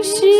enche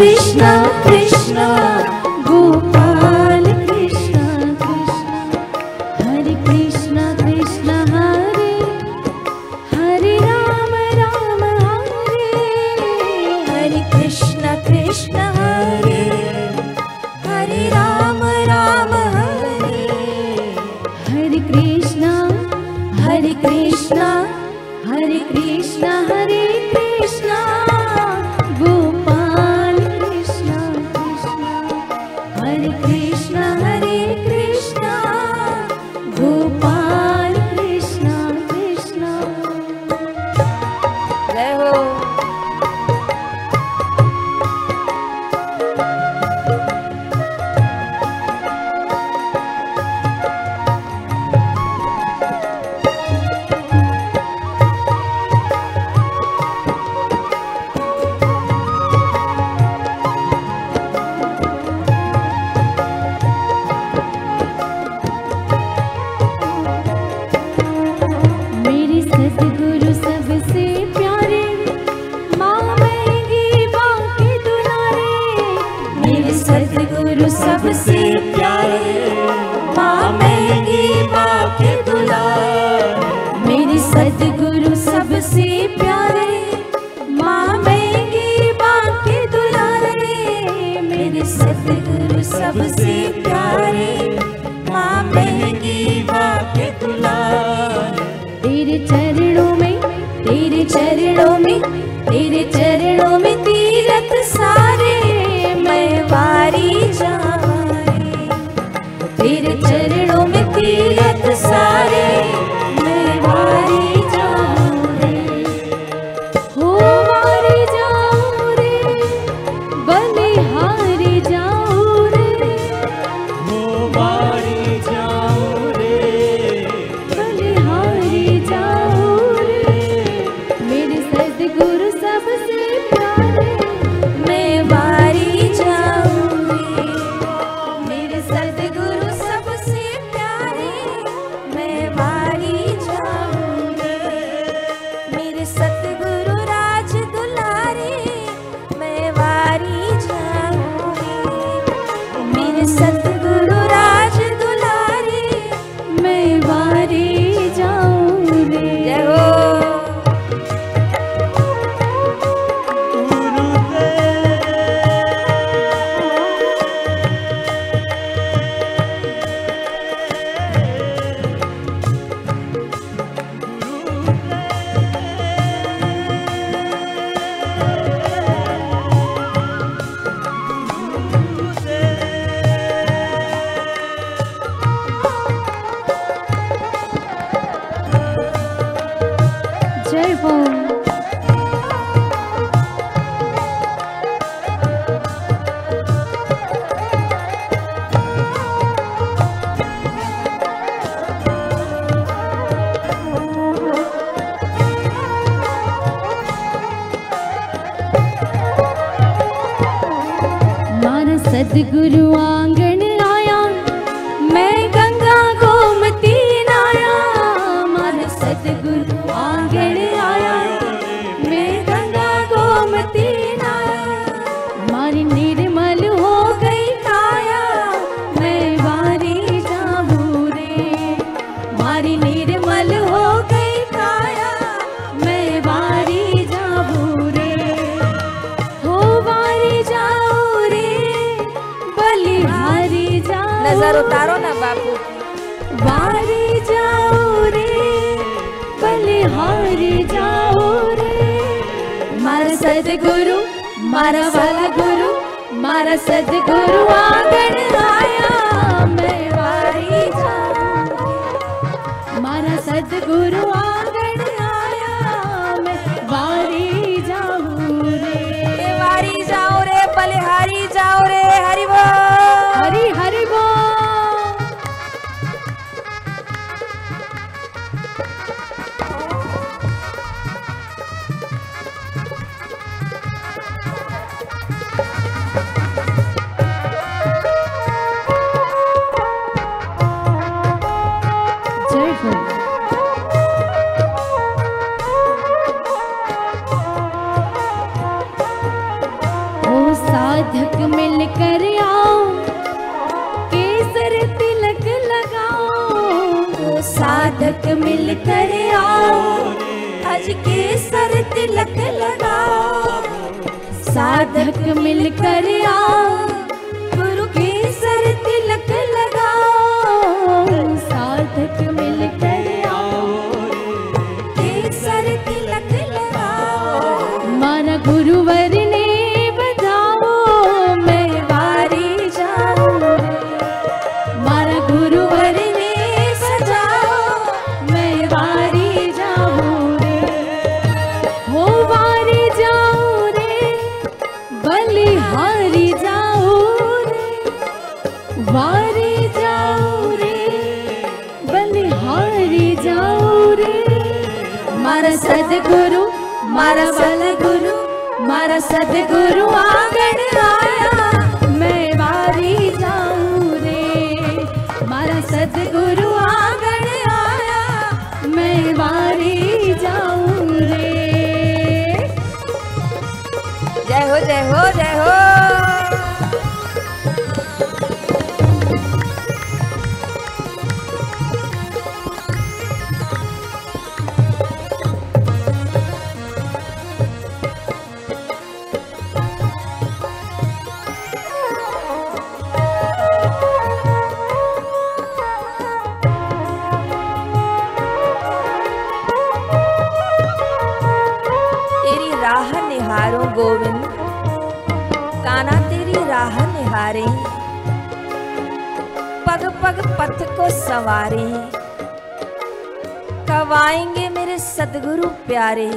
Krishna Krishna Gopal Krishna Krishna. हरे कृष्ण कृष्ण हरे। हरे राम राम हरे। हरे कृष्ण कृष्ण हरे। हरे राम राम हरे। हरे कृष्ण हरे कृष्ण। हरे कृष्ण हरे कृष्ण। सतगुरु आँगन आया, मैं गंगा गोमती नाया मारे सतगुरु आँगन आया, मैं गंगा गोमती नाया मारी मेरे सदगुरु मारा वाला गुरु मारा सदगुरु आँगन आया मैं वारी जा। मारा सदगुरु आँगन तिलक लगाओ साधक मिलकर आओ सदगुरु, मारा गुरु मारा सदगुरु आँगन आया। मैं बारी जाऊँ रे। मारा सदगुरु आँगन आया। मैं बारी जाऊँ रे। जय हो जय हो, जय गोविंद काना तेरी राह निहारे। पग पग पथ को सवारे। कब आएँगे मेरे सदगुरु प्यारे,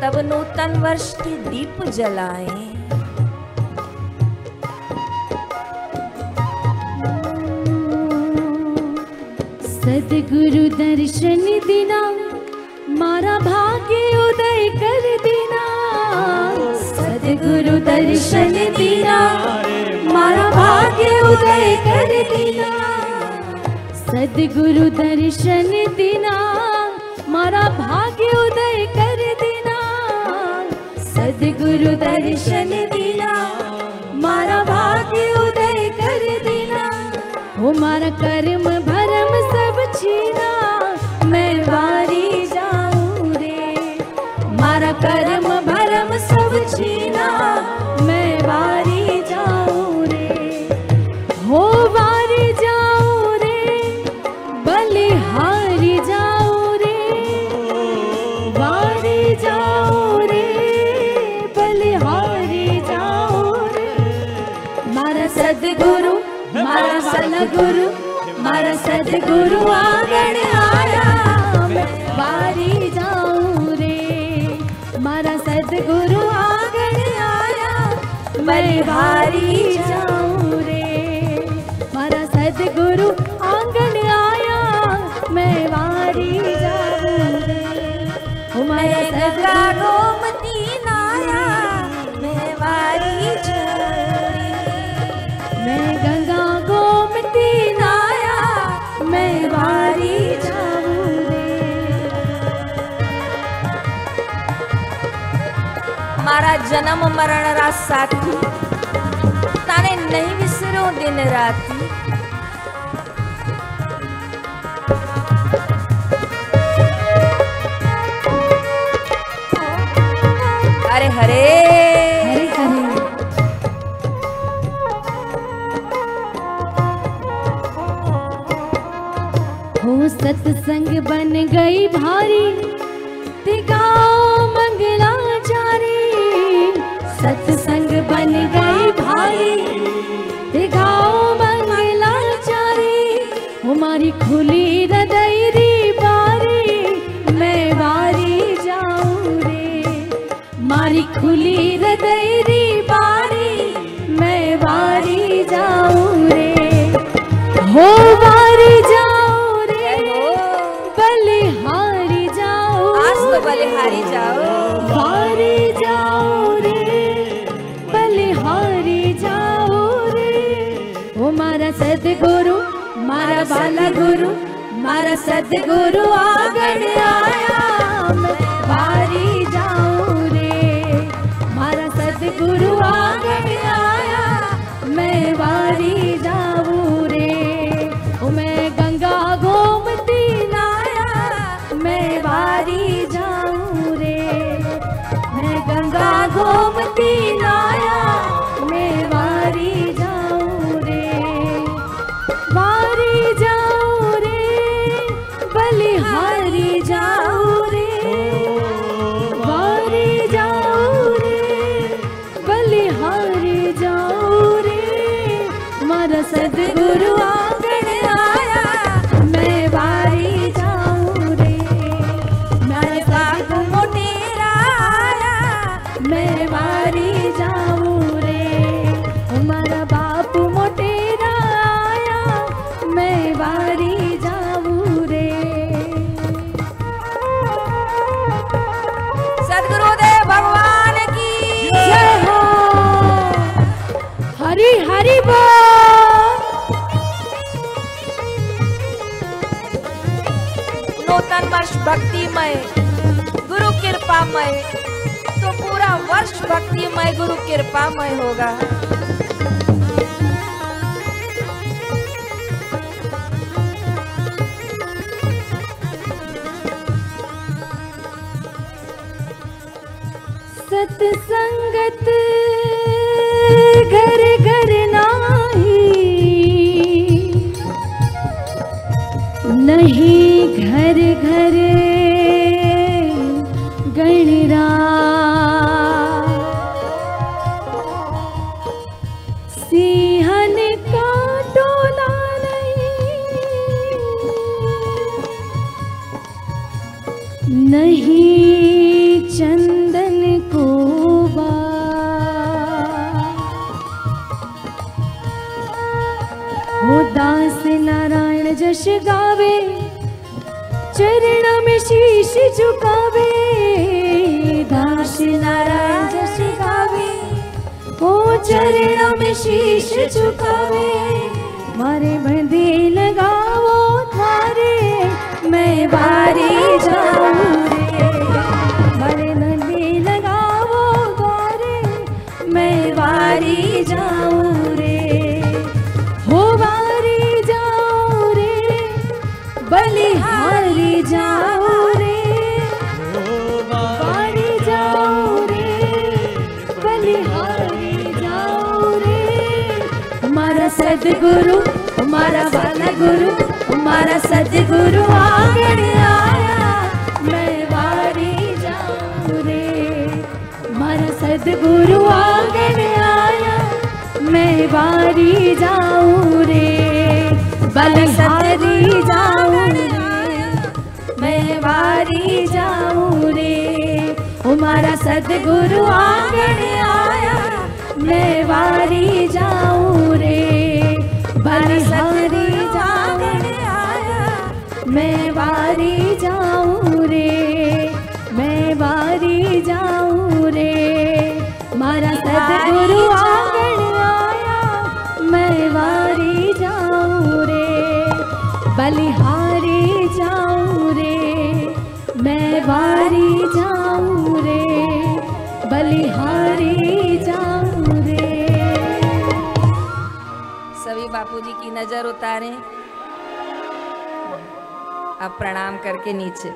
तब नूतन वर्ष के दीप जलाएँ। सदगुरु दर्शन दिना मारा भाग्य उदय कर दिना सदगुरु दर्शन दिना मारा भाग्य उदय कर दिना। सदगुरु दर्शन दिना मारा भाग्य उदय कर दिना। सदगुरु दर्शन दिना मारा भाग्य उदय कर दिना। हो मारा कर्म भरम सब छीना मैं वारी जाऊं रे। मारा कर्म भरम सब छीना सदगुरु, मारा सदगुरु मारा सदगुरु आँगन आया बारी जाऊँ रे। मारा सदगुरु आँगन आया, मैं बारी जाऊँ જન્મ મરણ રા સાથી તારે નહીં વિસરો દિન રાતી અરે હરે हरे हरे बन गई भारी दिगाओ मंगलाचारी हमारी खुली हृदय बारी। मैं वारी जाऊँ रे। मारी खुली हृदय बारी। मैं वारी जाऊँ रे। हो सदगुरु मारा बाला गुरु मारा सदगुरु आगण आया। नूतन वर्ष भक्तिमय, गुरु कृपा कृपामय। तो पूरा वर्ष भक्तिमय, गुरु कृपा कृपामय होगा। सत्संगत घर नहीं घर का टोला नहीं नहीं चंदन को हो दास नारायण जश गावे चरण में शीश झुकावे, दास नारायण जश गावे हो चरण में शीश झुकावे, मारे बंदी लगाओ सदगुरु हमारा वाला गुरु हमारा सदगुरु आगण आया। मैं वारी जाऊँ रे। हमारा सदगुरु आगण आया। मैं वारी जाऊँ रे। बलिहारी जाऊँ रे। मैं वारी जाऊँ रे। हमारा सदगुरु आँगन आया। मैं वारी जाऊँ बापूजी की नज़र उतारें। अब प्रणाम करके नीचे।